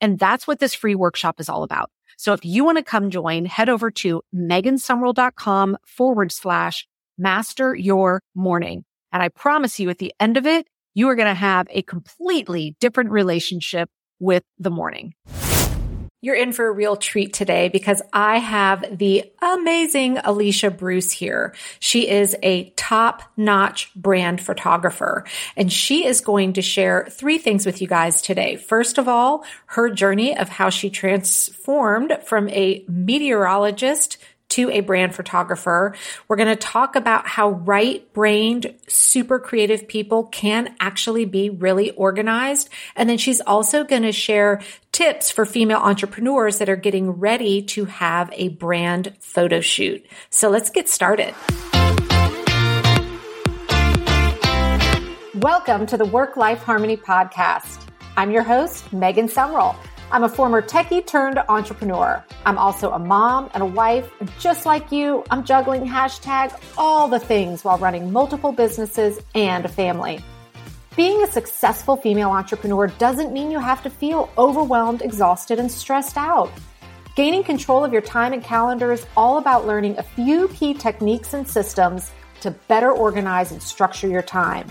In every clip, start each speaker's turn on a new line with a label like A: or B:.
A: And that's what this free workshop is all about. So if you want to come join, head over to megansumrell.com forward slash master your morning. And I promise you at the end of it, you are going to have a completely different relationship with the morning. You're in for a real treat today because I have the amazing Alicia Bruce here. She is a top notch brand photographer and she is going to share three things with you guys today. First of all, her journey of how she transformed from a meteorologist to a brand photographer. We're going to talk about how right brained, super creative people can actually be really organized. And then she's also going to share tips for female entrepreneurs that are getting ready to have a brand photo shoot. So let's get started. Welcome to the Work Life Harmony Podcast. I'm your host, Megan Sumrell. I'm a former techie turned entrepreneur. I'm also a mom and a wife. Just like you, I'm juggling hashtag all the things while running multiple businesses and a family. Being a successful female entrepreneur doesn't mean you have to feel overwhelmed, exhausted, and stressed out. Gaining control of your time and calendar is all about learning a few key techniques and systems to better organize and structure your time.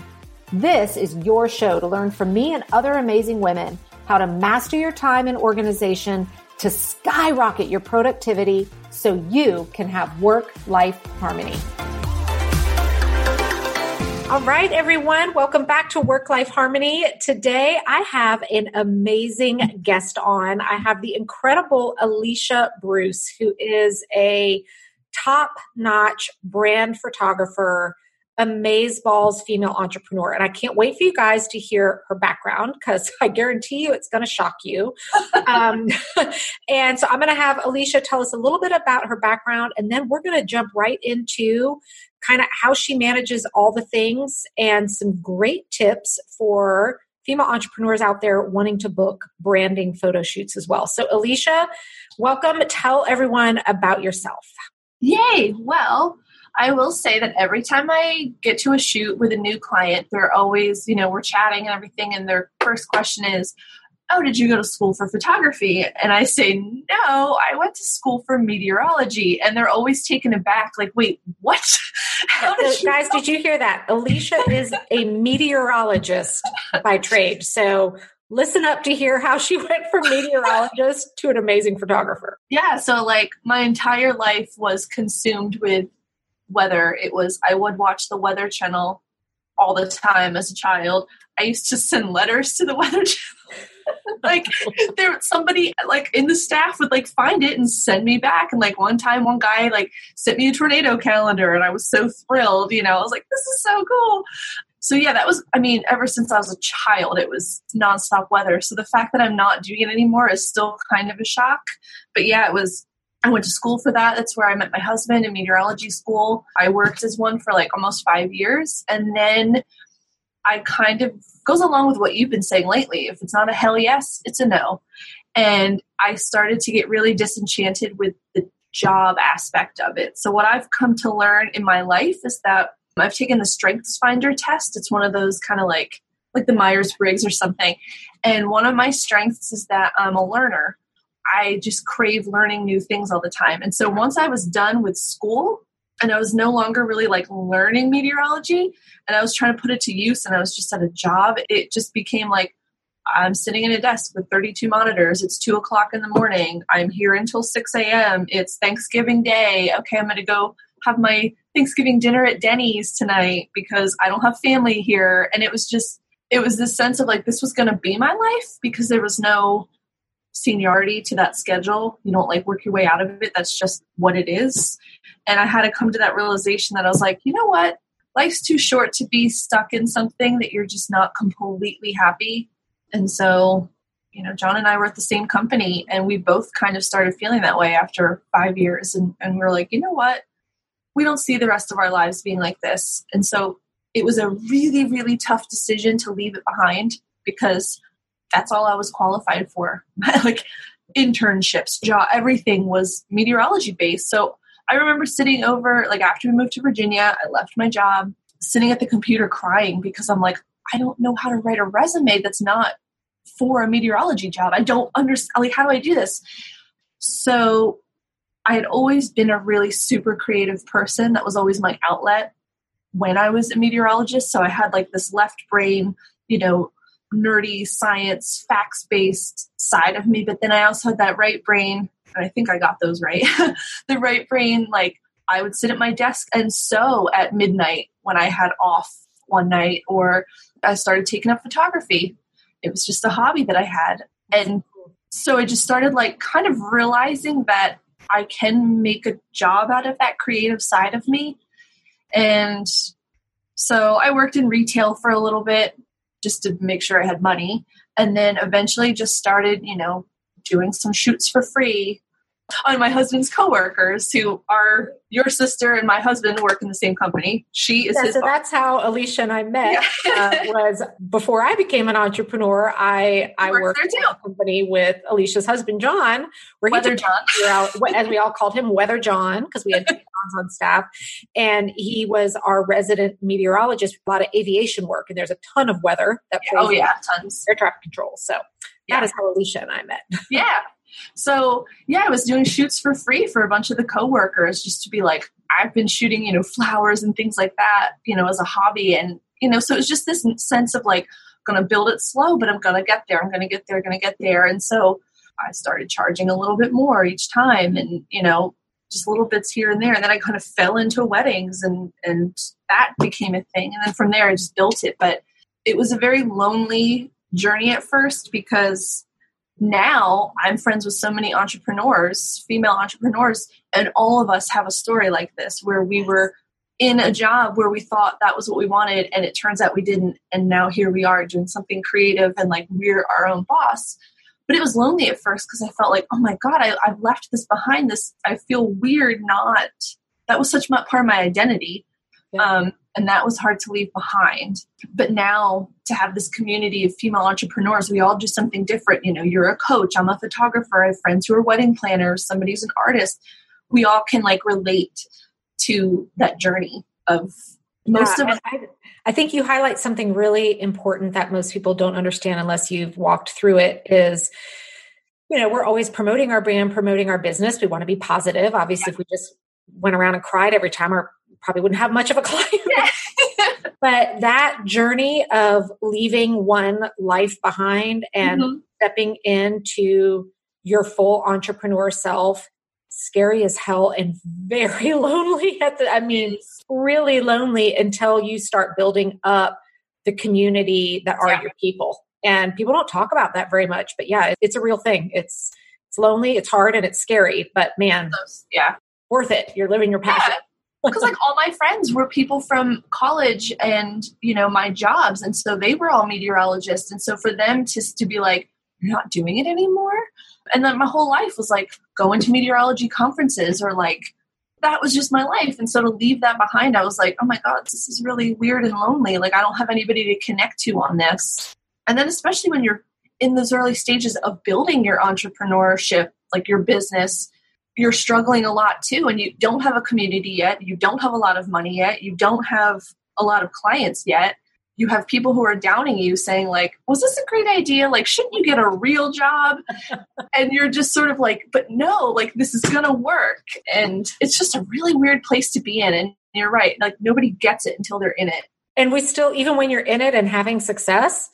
A: This is your show to learn from me and other amazing women how to master your time and organization to skyrocket your productivity so you can have work life harmony. All right, everyone, welcome back to Work Life Harmony. Today, I have an amazing guest on. I have the incredible Alicia Bruce, who is a top notch brand photographer Amaze Balls female entrepreneur. And I can't wait for you guys to hear her background because I guarantee you it's going to shock you. um, and so I'm going to have Alicia tell us a little bit about her background, and then we're going to jump right into kind of how she manages all the things and some great tips for female entrepreneurs out there wanting to book branding photo shoots as well. So, Alicia, welcome. Tell everyone about yourself.
B: Yay. Well, I will say that every time I get to a shoot with a new client, they're always, you know, we're chatting and everything, and their first question is, Oh, did you go to school for photography? And I say, No, I went to school for meteorology. And they're always taken aback, like, Wait, what?
A: did Guys, know? did you hear that? Alicia is a meteorologist by trade. So listen up to hear how she went from meteorologist to an amazing photographer.
B: Yeah, so like my entire life was consumed with weather. It was I would watch the Weather Channel all the time as a child. I used to send letters to the Weather Channel. like there somebody like in the staff would like find it and send me back and like one time one guy like sent me a tornado calendar and I was so thrilled you know I was like this is so cool so yeah that was I mean ever since I was a child it was nonstop weather so the fact that I'm not doing it anymore is still kind of a shock but yeah it was I went to school for that. That's where I met my husband in meteorology school. I worked as one for like almost five years. And then I kind of goes along with what you've been saying lately. If it's not a hell yes, it's a no. And I started to get really disenchanted with the job aspect of it. So, what I've come to learn in my life is that I've taken the Strengths Finder test. It's one of those kind of like like the Myers Briggs or something. And one of my strengths is that I'm a learner. I just crave learning new things all the time. And so once I was done with school and I was no longer really like learning meteorology and I was trying to put it to use and I was just at a job, it just became like I'm sitting in a desk with 32 monitors. It's two o'clock in the morning. I'm here until 6 a.m. It's Thanksgiving Day. Okay, I'm going to go have my Thanksgiving dinner at Denny's tonight because I don't have family here. And it was just, it was this sense of like, this was going to be my life because there was no seniority to that schedule. You don't like work your way out of it. That's just what it is. And I had to come to that realization that I was like, you know what? Life's too short to be stuck in something that you're just not completely happy. And so, you know, John and I were at the same company and we both kind of started feeling that way after five years. And, and we we're like, you know what? We don't see the rest of our lives being like this. And so it was a really, really tough decision to leave it behind because that's all I was qualified for. like internships, job, everything was meteorology based. So I remember sitting over, like after we moved to Virginia, I left my job, sitting at the computer crying because I'm like, I don't know how to write a resume that's not for a meteorology job. I don't understand, like, how do I do this? So I had always been a really super creative person. That was always my outlet when I was a meteorologist. So I had like this left brain, you know, nerdy science facts based side of me but then i also had that right brain and i think i got those right the right brain like i would sit at my desk and sew at midnight when i had off one night or i started taking up photography. It was just a hobby that i had. And so i just started like kind of realizing that i can make a job out of that creative side of me. And so i worked in retail for a little bit just to make sure I had money. And then eventually just started, you know, doing some shoots for free on my husband's coworkers who are your sister and my husband work in the same company. She is
A: yeah, so boss. that's how Alicia and I met. Yeah. uh, was before I became an entrepreneur, I I worked in a company with Alicia's husband John,
B: where Weather John,
A: out, as we all called him, Weather John, because we had Johns on staff, and he was our resident meteorologist. A lot of aviation work, and there's a ton of weather that
B: plays. Oh yeah, tons
A: air traffic control. So yeah. that is how Alicia and I met.
B: Yeah, so yeah, I was doing shoots for free for a bunch of the coworkers just to be like, I've been shooting, you know, flowers and things like that, you know, as a hobby. And, you know, so it was just this sense of like, to build it slow, but I'm to get there. I'm to get there, to get there. And so I started charging a little bit more each time and, you know, just little bits here and there. And then I kind of fell into weddings and, and that became a thing. And then from there, I just built it. But it was a very lonely journey at first because now I'm friends with so many entrepreneurs, female entrepreneurs, and all of us have a story like this where we were in a job where we thought that was what we wanted and it turns out we didn't and now here we are doing something creative and like we're our own boss but it was lonely at first because i felt like oh my god I, i've left this behind this i feel weird not that was such a part of my identity yeah. um, and that was hard to leave behind. But now to have this community of female entrepreneurs we all do something different. You know you're a coach i'm a photographer i have friends who are wedding planners somebody who's an artist. We all can like relate to that journey of most yeah, of
A: I, I think you highlight something really important that most people don't understand unless you've walked through it is you know we're always promoting our brand promoting our business. We want to be positive. Obviously yeah. if we just went around and cried every time our probably wouldn't have much of a client. but that journey of leaving one life behind and mm-hmm. stepping into your full entrepreneur self scary as hell and very lonely at the i mean really lonely until you start building up the community that are yeah. your people. And people don't talk about that very much but yeah it's a real thing. It's it's lonely it's hard and it's scary but man
B: yeah.
A: worth it. You're living your passion. yeah
B: because like all my friends were people from college and you know my jobs and so they were all meteorologists and so for them to, to be like you're not doing it anymore? And then my whole life was like going to meteorology conferences or like that was just my life and so to leave that behind i was like oh my god this is really weird and lonely like i don't have anybody to connect to on this. And then especially when you're in those early stages of building your entrepreneurship like your business you're struggling a lot too and you don't have a community yet you don't have a lot of money yet you don't have a lot of clients yet you have people who are downing you saying like was this a great idea? Like shouldn't you get a real job? And you're just sort of like but no like this is gonna work. And it's just a really weird place to be in and you're right like nobody gets it until they're in it.
A: And we still even when you're in it and having success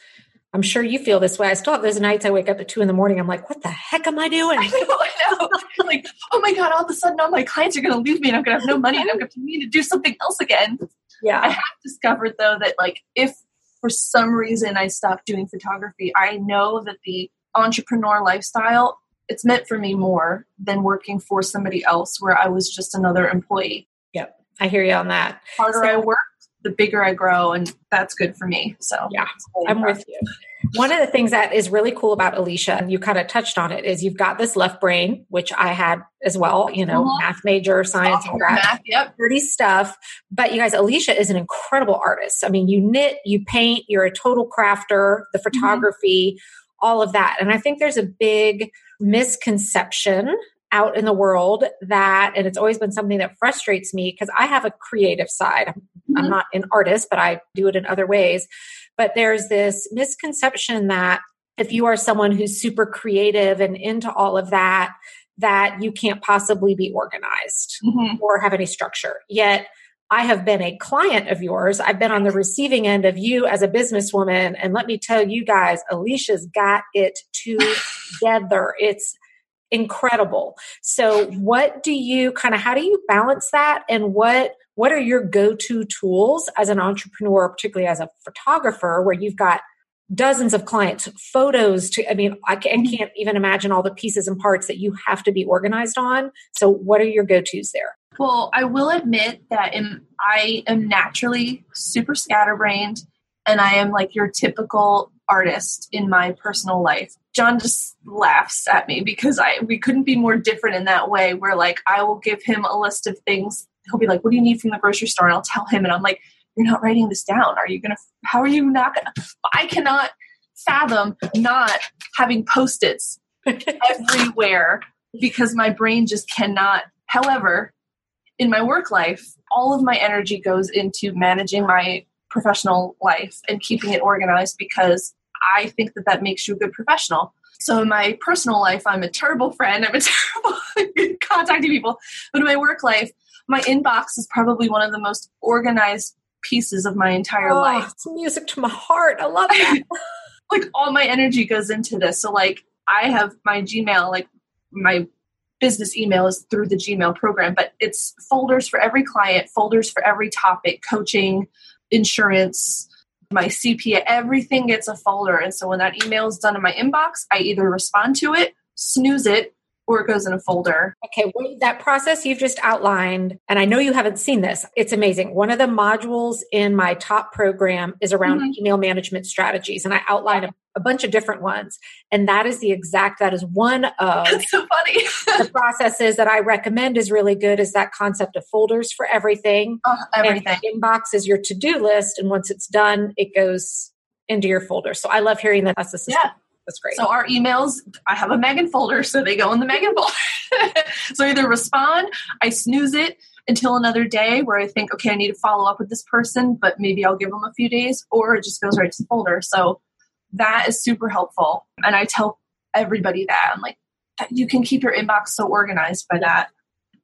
A: I'm sure you feel this way. I still have those nights I wake up at two in the morning. I'm like, what the heck am I doing?
B: I know, I know. like, oh my God, all of a sudden all my clients are going to leave me and I'm going to have no money and I'm going to need to do something else again.
A: Yeah.
B: I have discovered though that like if for some reason I stop doing photography, I know that the entrepreneur lifestyle, it's meant for me more than working for somebody else where I was just another employee.
A: Yep. I hear you on that.
B: The harder so, I work, the bigger I grow, and that's good for me. So,
A: yeah, I'm with you. One of the things that is really cool about Alicia, and you kind of touched on it, is you've got this left brain, which I had as well, you know, uh-huh. math major, science, that math,
B: yep.
A: dirty stuff. But you guys, Alicia is an incredible artist. I mean, you knit, you paint, you're a total crafter, the mm-hmm. photography, mm-hmm. all of that. And I think there's a big misconception out in the world that, and it's always been something that frustrates me because I have a creative side. I'm, mm-hmm. I'm not an artist, but I do it in other ways. But there's this misconception that if you are someone who's super creative and into all of that, that you can't possibly be organized mm-hmm. or have any structure. Yet, I have been a client of yours. I've been on the receiving end of you as a businesswoman. And let me tell you guys, Alicia's got it together. It's incredible. So what do you kind of how do you balance that and what what are your go-to tools as an entrepreneur, particularly as a photographer where you've got dozens of clients, photos to I mean I mm-hmm. can't even imagine all the pieces and parts that you have to be organized on. So what are your go-tos there?
B: Well, I will admit that in, I am naturally super scatterbrained and I am like your typical artist in my personal life. John just laughs at me because I we couldn't be more different in that way where like I will give him a list of things. He'll be like, What do you need from the grocery store? And I'll tell him and I'm like, You're not writing this down. Are you gonna how are you not gonna I cannot fathom not having post-its everywhere because my brain just cannot. However, in my work life, all of my energy goes into managing my professional life and keeping it organized because I think that that makes you a good professional. So in my personal life, I'm a terrible friend. I'm a terrible contacting people. But in my work life, my inbox is probably one of the most organized pieces of my entire oh, life.
A: It's music to my heart. I love that.
B: like all my energy goes into this. So like I have my Gmail, like my business email is through the Gmail program, but it's folders for every client, folders for every topic, coaching, insurance, my CPA, everything gets a folder. And so when that email is done in my inbox, I either respond to it, snooze it, or it goes in a folder.
A: Okay, well, that process you've just outlined, and I know you haven't seen this, it's amazing. One of the modules in my top program is around mm-hmm. email management strategies, and I outline a, a, bunch of different ones. And that is the exact, that is one of
B: That's so funny.
A: the processes that I recommend is really good is that concept of folders for everything.
B: Uh, everything.
A: Inbox is your to-do list, and once it's done, it goes into your folder. So I love hearing that that's the system.
B: Yeah
A: that's great.
B: So our emails, I have a Megan folder, so they go in the Megan folder. so either respond, I snooze it until another day where I think, okay, I need to follow up with this person, but maybe I'll give them a few days, or it just goes right to the folder. So that is super helpful. And I tell everybody that. I'm like, you can keep your inbox so organized by that.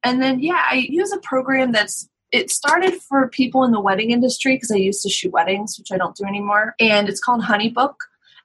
B: And then, yeah, I use a program that's it started for people in the wedding industry because I used to shoot weddings, which I don't do anymore. And it's called Honeybook.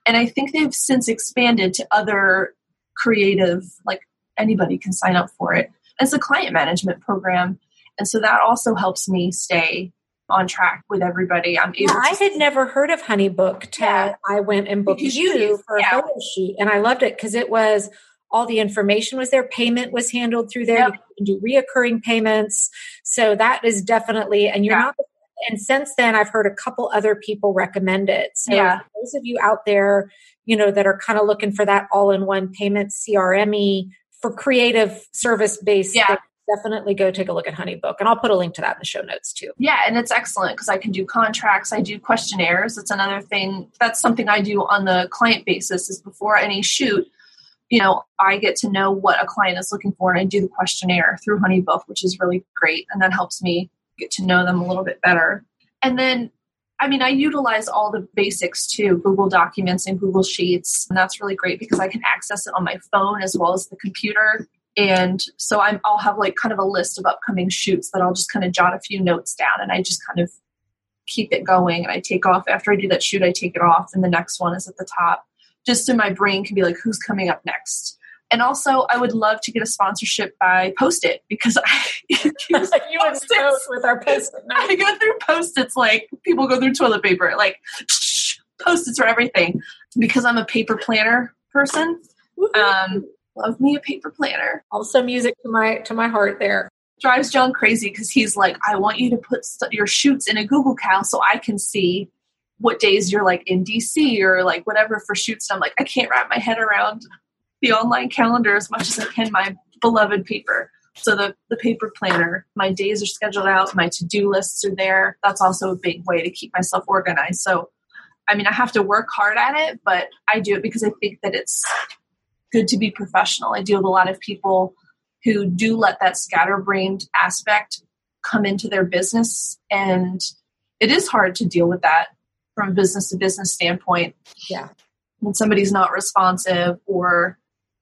B: And I think they've since expanded to other creative, like anybody can sign up for it. It's a client management program. And so that also helps me stay on track with everybody. I'm able
A: yeah, I had never heard of Honeybook till yeah. I went and booked you for yeah. a photo shoot. And I loved it because it was all the information was there. Payment was handled through there. Yep. You can do reoccurring payments. So that is definitely, and you're yeah. not and since then i've heard a couple other people recommend it so yeah. those of you out there you know that are kind of looking for that all-in-one payment CRM for creative service based
B: yeah.
A: definitely go take a look at honeybook and i'll put a link to that in the show notes too
B: yeah and it's excellent because i can do contracts i do questionnaires it's another thing that's something i do on the client basis is before any shoot you know i get to know what a client is looking for and i do the questionnaire through honeybook which is really great and that helps me get to know them a little bit better. And then, I mean, I utilize all the basics too Google Documents and Google Sheets. And that's really great because I can access it on my phone as well as the computer. And so i will have like kind of a list of upcoming shoots that I'll just kind of jot a few notes down and I just kind of keep it going. And I take off after I do that shoot, I take it off, and the next one is at the top. Just so my brain can be like, who's coming up next? And also, I would love to get a sponsorship by Post It because I like
A: you and with our Post It.
B: I go through Post Its like people go through toilet paper, like Post Its for everything. Because I'm a paper planner person. Um, love me a paper planner.
A: Also, music to my to my heart there
B: drives John crazy because he's like, I want you to put st- your shoots in a Google Cal so I can see what days you're like in DC or like whatever for shoots. And I'm like, I can't wrap my head around the online calendar as much as I can my beloved paper. So the, the paper planner, my days are scheduled out, my to-do lists are there. That's also a big way to keep myself organized. So I mean I have to work hard at it, but I do it because I think that it's good to be professional. I deal with a lot of people who do let that scatterbrained aspect come into their business and it is hard to deal with that from a business to business standpoint
A: yeah
B: when somebody's not responsive or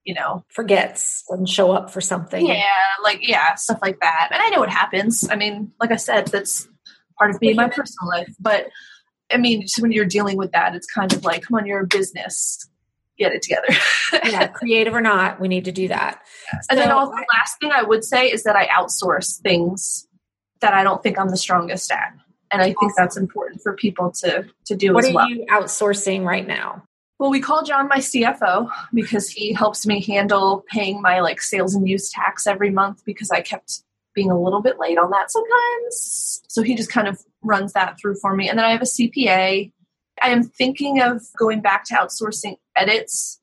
B: you know
A: forgets and show up for something
B: yeah like yeah stuff like that and i know what happens i mean like i said that's part of being my personal life but i mean when you're dealing with that it's kind of like come on you're a business get it together.
A: yeah, creative or not, we need to do that.
B: Yes. And then also the last thing I would say is that I outsource things that I don't think I'm the strongest at. And I think awesome. that's important for people to to do
A: what
B: as well.
A: What are you outsourcing right now?
B: Well, we call John my CFO because he helps me handle paying my like sales and use tax every month because I kept being a little bit late on that sometimes. So he just kind of runs that through for me. And then I have a CPA I am thinking of going back to outsourcing edits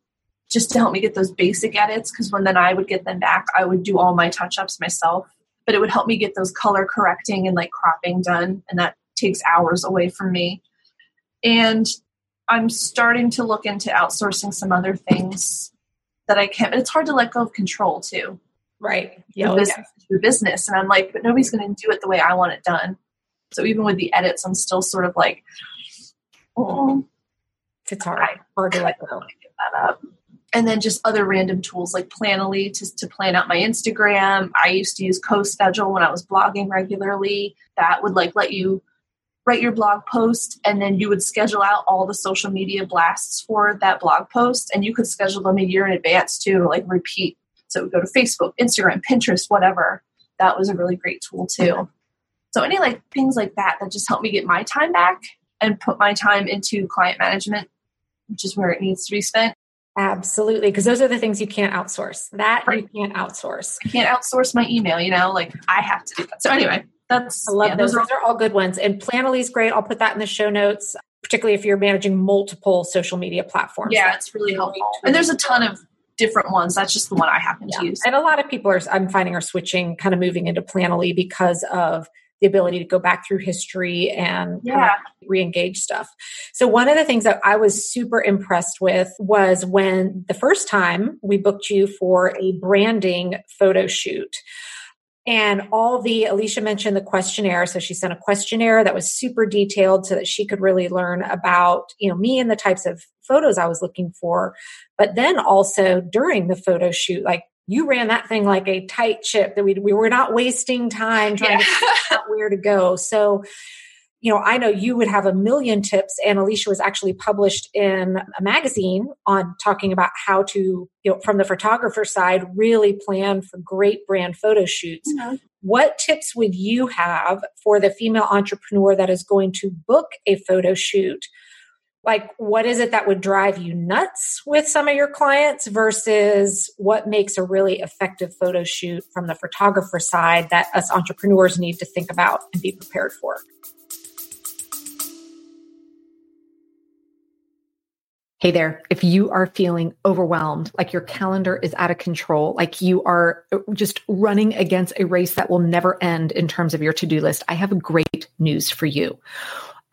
B: just to help me get those basic edits because when then I would get them back, I would do all my touch ups myself. But it would help me get those color correcting and like cropping done, and that takes hours away from me. And I'm starting to look into outsourcing some other things that I can, but it's hard to let go of control too.
A: Right.
B: Yeah. Oh, business, yeah. business. And I'm like, but nobody's going to do it the way I want it done. So even with the edits, I'm still sort of like,
A: Oh, it's hard. Hard to let go.
B: Get that up. And then just other random tools like Planoly to, to plan out my Instagram. I used to use CoSchedule when I was blogging regularly. That would like let you write your blog post and then you would schedule out all the social media blasts for that blog post and you could schedule them a year in advance too, like repeat. So go to Facebook, Instagram, Pinterest, whatever. That was a really great tool too. So any like things like that that just help me get my time back and put my time into client management, which is where it needs to be spent.
A: Absolutely, because those are the things you can't outsource. That right. you can't outsource.
B: I can't outsource my email. You know, like I have to do that. So anyway, that's
A: I love yeah, those. Those are, all good ones. And Planoly is great. I'll put that in the show notes, particularly if you're managing multiple social media platforms.
B: Yeah, it's really helpful. And there's a ton of different ones. That's just the one I happen yeah. to use.
A: And a lot of people are I'm finding are switching, kind of moving into Planoly because of the ability to go back through history and
B: yeah.
A: re-engage stuff. So one of the things that I was super impressed with was when the first time we booked you for a branding photo shoot. And all the, Alicia mentioned the questionnaire. So she sent a questionnaire that was super detailed so that she could really learn about, you know, me and the types of photos I was looking for. But then also during the photo shoot, like you ran that thing like a tight ship that we, we were not wasting time trying yeah. to figure out where to go. So, you know, I know you would have a million tips, and Alicia was actually published in a magazine on talking about how to, you know, from the photographer side, really plan for great brand photo shoots. Mm-hmm. What tips would you have for the female entrepreneur that is going to book a photo shoot like what is it that would drive you nuts with some of your clients versus what makes a really effective photo shoot from the photographer side that us entrepreneurs need to think about and be prepared for
C: Hey there, if you are feeling overwhelmed, like your calendar is out of control, like you are uh, just running against a race that will never end in terms of your to do list, I have great news for you.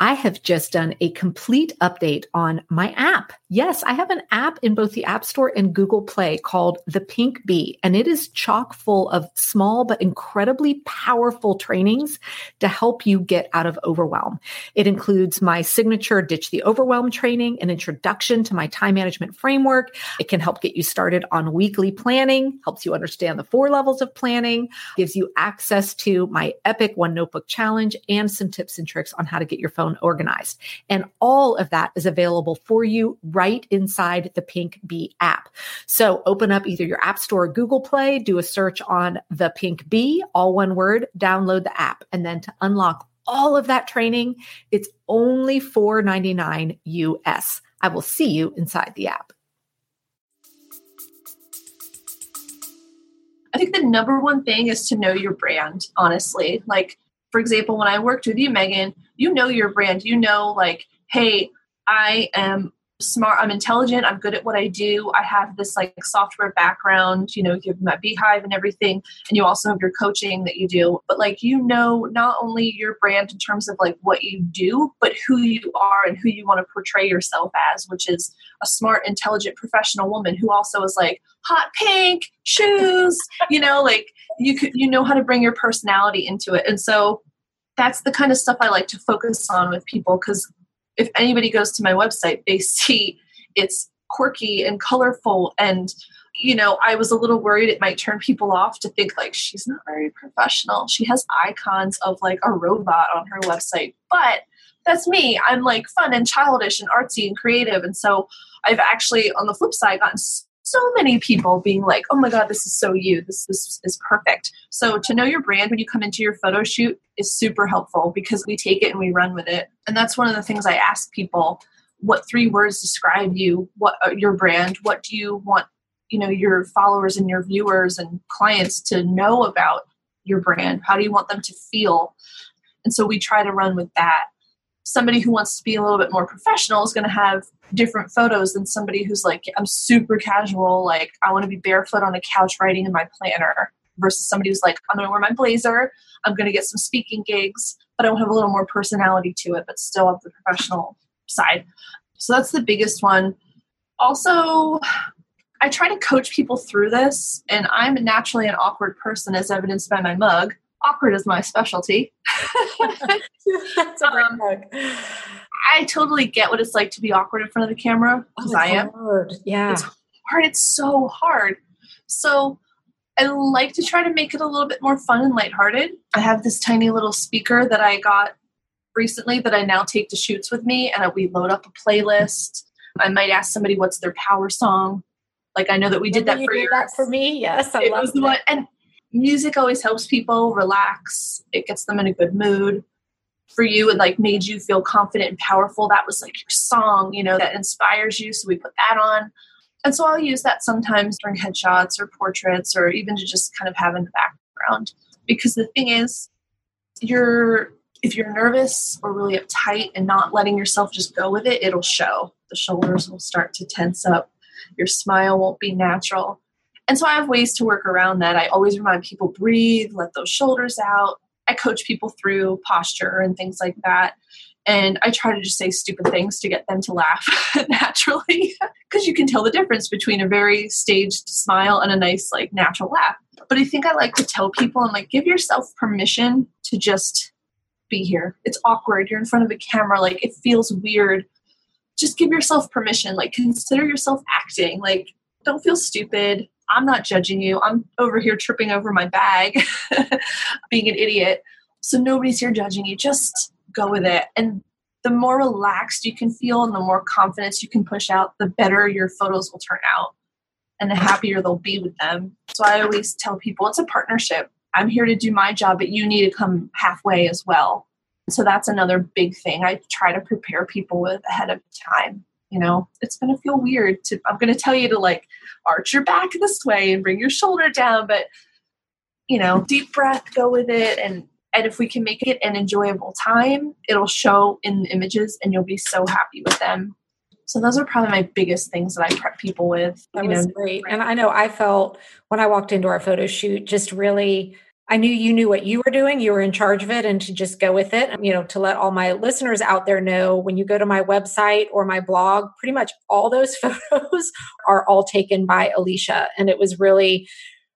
C: I have just done a complete update on my app. Yes, I have an app in both the App Store and Google Play called The Pink Bee, and it is chock full of small but incredibly powerful trainings to help you get out of overwhelm. It includes my signature Ditch the Overwhelm training, an introduction to my time management framework. It can help get you started on weekly planning, helps you understand the four levels of planning, gives you access to my epic one notebook challenge, and some tips and tricks on how to get your phone organized. And all of that is available for you right inside the Pink Bee app. So open up either your App Store or Google Play, do a search on the Pink Bee, all one word, download the app. And then to unlock all of that training, it's only $4.99 US. I will see you inside the app.
B: I think the number one thing is to know your brand, honestly. Like, for example, when I worked with you, Megan, you know your brand. You know, like, hey, I am smart i'm intelligent i'm good at what i do. I have this like software background you know you have my beehive and everything and you also have your coaching that you do. But like you know not only your brand in terms of like what you do but who you are and who you want to portray yourself as which is a smart intelligent professional woman who also is like hot pink shoes you know like you could you know how to bring your personality into it. And so that's the kind of stuff i like to focus on with people because if anybody goes to my website, they see it's quirky and colorful and you know, I was a little worried it might turn people off to think like she's not very professional. She has icons of like a robot on her website. But that's me. I'm like fun and childish and artsy and creative. And so I've actually, on the flip side, gotten so many people being like, oh my God, this is so you. This, this is perfect. So to know your brand when you come into your photo shoot is super helpful because we take it and we run with it. And that's one of the things I ask people what three words describe you what your brand what do you want you know your followers and your viewers and clients to know about your brand how do you want them to feel and so we try to run with that somebody who wants to be a little bit more professional is going to have different photos than somebody who's like i'm super casual like i want to be barefoot on a couch writing in my planner versus somebody who's like i'm going to wear my blazer i'm going to get some speaking gigs but i want to have a little more personality to it but still have the professional side. So that's the biggest one. Also i try to coach people through this and i'm naturally an awkward person as evidenced by my mug awkward is my specialty. That's a great um, I totally get what it's like to be awkward in front of the camera because oh, I am.
A: Hard. Yeah.
B: It's hard. It's so hard. So I like to try to make it a little bit more fun and lighthearted. I have this tiny little speaker that I got recently that I now take to shoots with me, and we load up a playlist. I might ask somebody what's their power song. Like I know that we did that for
A: you. That for me, yes, I
B: it was the one, and music always helps people relax. It gets them in a good mood. For you, it like made you feel confident and powerful. That was like your song, you know, that inspires you. So we put that on. And so I'll use that sometimes during headshots or portraits or even to just kind of have in the background. Because the thing is, you're if you're nervous or really uptight and not letting yourself just go with it, it'll show. The shoulders will start to tense up. Your smile won't be natural. And so I have ways to work around that. I always remind people breathe, let those shoulders out. I coach people through posture and things like that. And I try to just say stupid things to get them to laugh naturally because you can tell the difference between a very staged smile and a nice, like, natural laugh. But I think I like to tell people, I'm like, give yourself permission to just be here. It's awkward. You're in front of a camera. Like, it feels weird. Just give yourself permission. Like, consider yourself acting. Like, don't feel stupid I'm not judging you. I'm over here tripping over my bag, being an idiot. So nobody's here judging you. Just go with it. And the more relaxed you can feel and the more confidence you can push out, the better your photos will turn out and the happier they'll be with them. So I always tell people it's a partnership. I'm here to do my job, but you need to come halfway as well. So that's another big thing I try to prepare people with ahead of time you know it's going to feel weird to i'm going to tell you to like arch your back this way and bring your shoulder down but you know deep breath go with it and and if we can make it an enjoyable time it'll show in the images and you'll be so happy with them so those are probably my biggest things that I prep people with.
A: That was know. great. And I know I felt when I walked into our photo shoot, just really I knew you knew what you were doing, you were in charge of it, and to just go with it. You know, to let all my listeners out there know when you go to my website or my blog, pretty much all those photos are all taken by Alicia. And it was really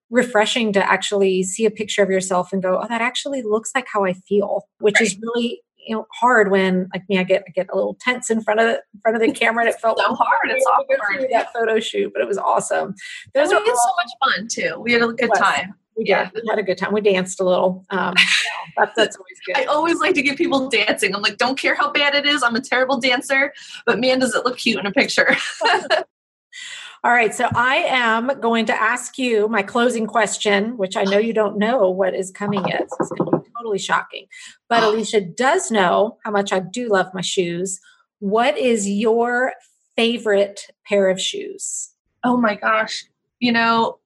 A: refreshing to actually see a picture of yourself and go, oh, that actually looks like how I feel, which right. is really you know hard when like me I get I get a little tense in front of the in front of the camera and it felt
B: so hard it's awkward
A: that photo shoot but it was awesome
B: those we had so much fun too we had a good time
A: We did. Yeah. We had a good time. We danced a little. Um, that's, that's always good.
B: I always like to get people dancing. I'm like, don't care how bad it is. I'm a terrible dancer, but man, does it look cute in a picture.
A: All right. So I am going to ask you my closing question, which I know you don't know what is coming yet. So it's going to be totally shocking. But Alicia does know how much I do love my shoes. What is your favorite pair of shoes?
B: Oh my gosh. You know,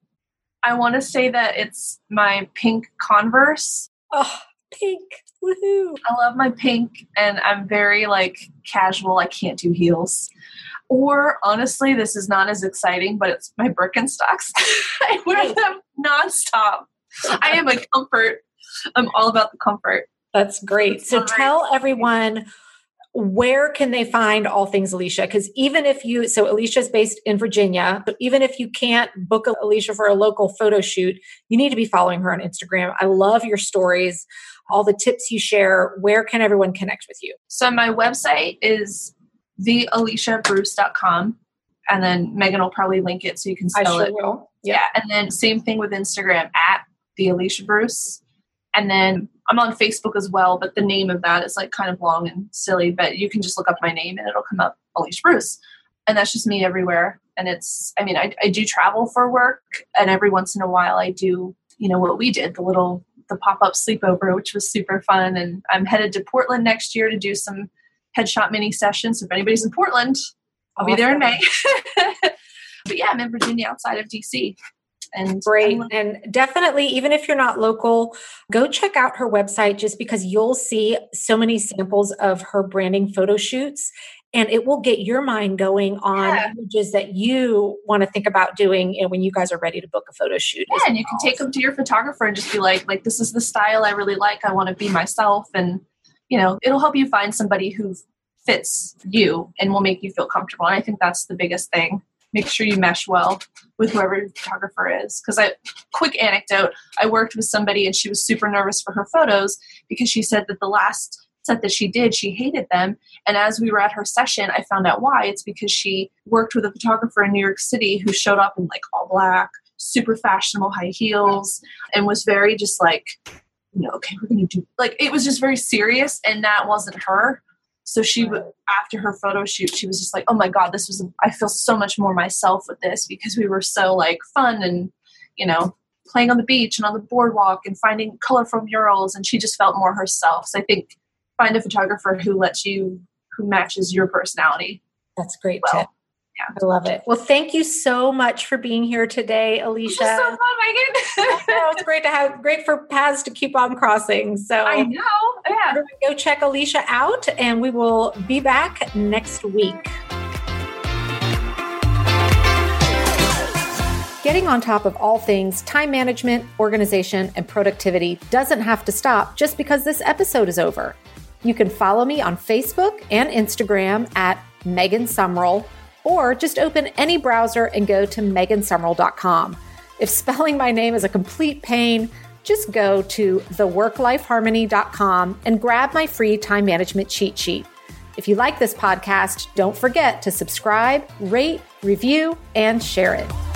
B: I want to say that it's my pink Converse.
A: Oh, pink. Woohoo.
B: I love my pink and I'm very like casual. I can't do heels. Or honestly, this is not as exciting, but it's my Birkenstocks. I wear them nonstop. I am a comfort. I'm all about the comfort.
A: That's great. So tell everyone where can they find all things Alicia? Because even if you, so Alicia is based in Virginia, but even if you can't book Alicia for a local photo shoot, you need to be following her on Instagram. I love your stories, all the tips you share. Where can everyone connect with you?
B: So my website is thealiciabruce.com. And then Megan will probably link it so you can spell
A: sure
B: it.
A: Will.
B: Yeah. And then same thing with Instagram at the Alicia Bruce. And then I'm on Facebook as well, but the name of that is like kind of long and silly, but you can just look up my name and it'll come up Alicia Bruce. And that's just me everywhere. And it's, I mean, I, I do travel for work and every once in a while I do, you know, what we did, the little, the pop up sleepover, which was super fun. And I'm headed to Portland next year to do some headshot mini sessions. So if anybody's in Portland, I'll awesome. be there in May. but yeah, I'm in Virginia outside of DC. And
A: great. And definitely, even if you're not local, go check out her website just because you'll see so many samples of her branding photo shoots and it will get your mind going on yeah. images that you want to think about doing and when you guys are ready to book a photo shoot.
B: Yeah, and you can take them to your photographer and just be like, like this is the style I really like. I want to be myself and you know, it'll help you find somebody who fits you and will make you feel comfortable. And I think that's the biggest thing. Make sure you mesh well with whoever your photographer is. Because I, quick anecdote, I worked with somebody and she was super nervous for her photos because she said that the last set that she did, she hated them. And as we were at her session, I found out why. It's because she worked with a photographer in New York City who showed up in like all black, super fashionable high heels, and was very just like you know, okay, we're going to do like it was just very serious, and that wasn't her. So she, after her photo shoot, she was just like, "Oh my god, this was I feel so much more myself with this because we were so like fun and you know playing on the beach and on the boardwalk and finding colorful murals, and she just felt more herself. So I think find a photographer who lets you who matches your personality.
A: That's great well. tip. Yeah. I love it. Well, thank you so much for being here today, Alicia.
B: so fun, Megan.
A: know, it's great to have great for paths to keep on crossing. So
B: I know. Yeah.
A: Go check Alicia out and we will be back next week. Getting on top of all things time management, organization, and productivity doesn't have to stop just because this episode is over. You can follow me on Facebook and Instagram at Megan Sumrell or just open any browser and go to megansumrell.com. If spelling my name is a complete pain, just go to theworklifeharmony.com and grab my free time management cheat sheet. If you like this podcast, don't forget to subscribe, rate, review, and share it.